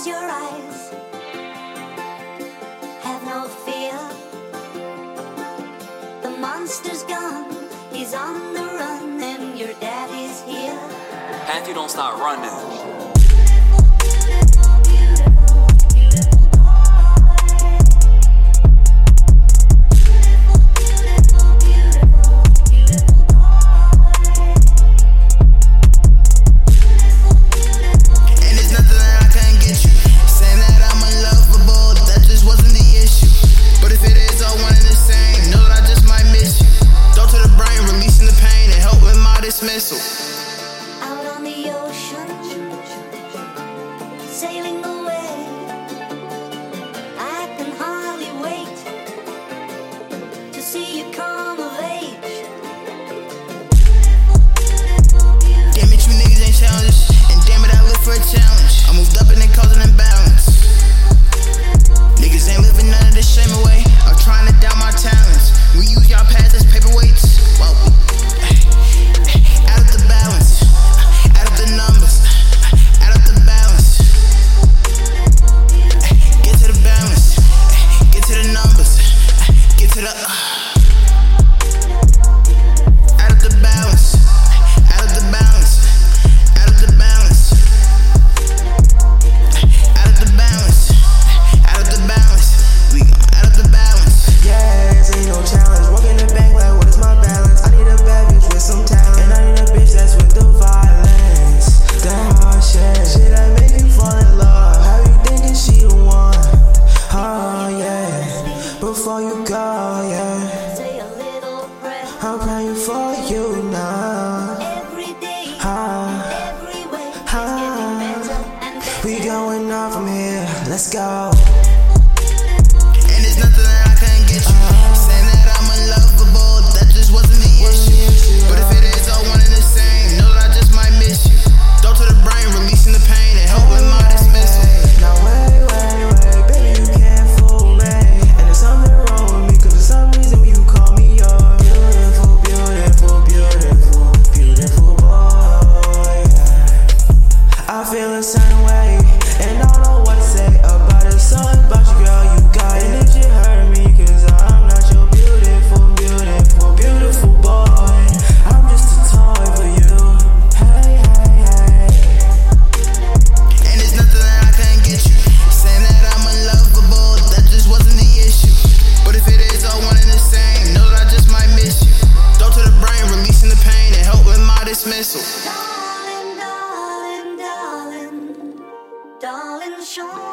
close your eyes. Have no fear. The monster's gone, he's on the run, and your daddy's here. And don't start running. dismissal. before you go, yeah. Say a little breath. I'm praying for you now. Every day, ah, every way, ah, better better. We going on from here. Let's go. 手。